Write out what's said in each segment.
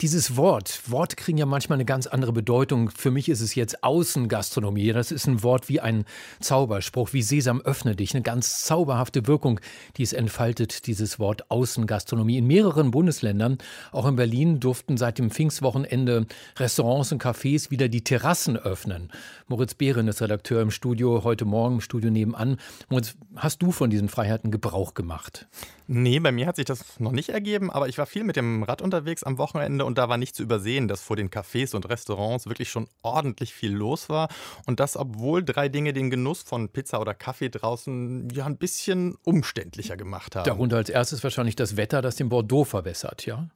dieses Wort, Worte kriegen ja manchmal eine ganz andere Bedeutung. Für mich ist es jetzt Außengastronomie. Das ist ein Wort wie ein Zauberspruch, wie Sesam öffne dich. Eine ganz zauberhafte Wirkung, die es entfaltet, dieses Wort Außengastronomie. In mehreren Bundesländern, auch in Berlin, durften seit dem Pfingstwochenende Restaurants und Cafés wieder die Terrassen öffnen. Moritz Behren ist Redakteur im Studio, heute Morgen im Studio nebenan. Moritz, hast du von diesen Freiheiten Gebrauch gemacht? Nee, bei mir hat sich das noch nicht ergeben, aber ich war viel mit dem Rad unterwegs am Wochenende und da war nicht zu übersehen, dass vor den Cafés und Restaurants wirklich schon ordentlich viel los war und das, obwohl drei Dinge den Genuss von Pizza oder Kaffee draußen ja ein bisschen umständlicher gemacht haben. Darunter als erstes wahrscheinlich das Wetter, das den Bordeaux verbessert, ja?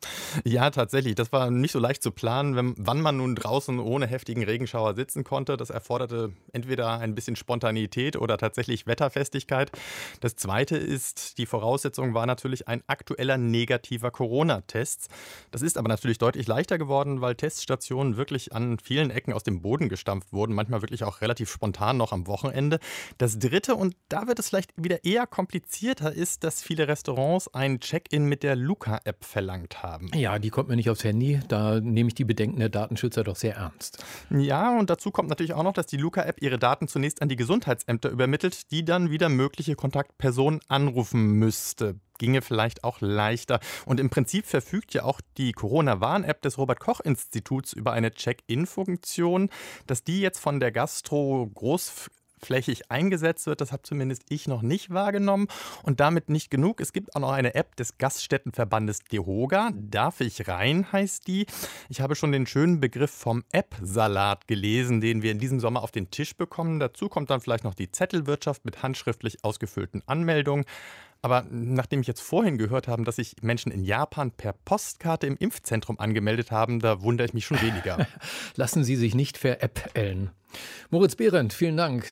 Ja, tatsächlich. Das war nicht so leicht zu planen, wenn, wann man nun draußen ohne heftigen Regenschauer sitzen konnte. Das erforderte entweder ein bisschen Spontanität oder tatsächlich Wetterfestigkeit. Das zweite ist, die Voraussetzung war, war natürlich ein aktueller negativer Corona-Test. Das ist aber natürlich deutlich leichter geworden, weil Teststationen wirklich an vielen Ecken aus dem Boden gestampft wurden, manchmal wirklich auch relativ spontan noch am Wochenende. Das dritte, und da wird es vielleicht wieder eher komplizierter, ist, dass viele Restaurants ein Check-in mit der Luca-App verlangt haben. Ja, die kommt mir nicht aufs Handy. Da nehme ich die Bedenken der Datenschützer doch sehr ernst. Ja, und dazu kommt natürlich auch noch, dass die Luca-App ihre Daten zunächst an die Gesundheitsämter übermittelt, die dann wieder mögliche Kontaktpersonen anrufen müsste ginge vielleicht auch leichter. Und im Prinzip verfügt ja auch die Corona-Warn-App des Robert-Koch-Instituts über eine Check-in-Funktion. Dass die jetzt von der Gastro groß flächig eingesetzt wird. Das habe zumindest ich noch nicht wahrgenommen. Und damit nicht genug. Es gibt auch noch eine App des Gaststättenverbandes DeHoga. Darf ich rein, heißt die. Ich habe schon den schönen Begriff vom App-Salat gelesen, den wir in diesem Sommer auf den Tisch bekommen. Dazu kommt dann vielleicht noch die Zettelwirtschaft mit handschriftlich ausgefüllten Anmeldungen. Aber nachdem ich jetzt vorhin gehört habe, dass sich Menschen in Japan per Postkarte im Impfzentrum angemeldet haben, da wundere ich mich schon weniger. Lassen Sie sich nicht veräppeln. Moritz Behrendt, vielen Dank.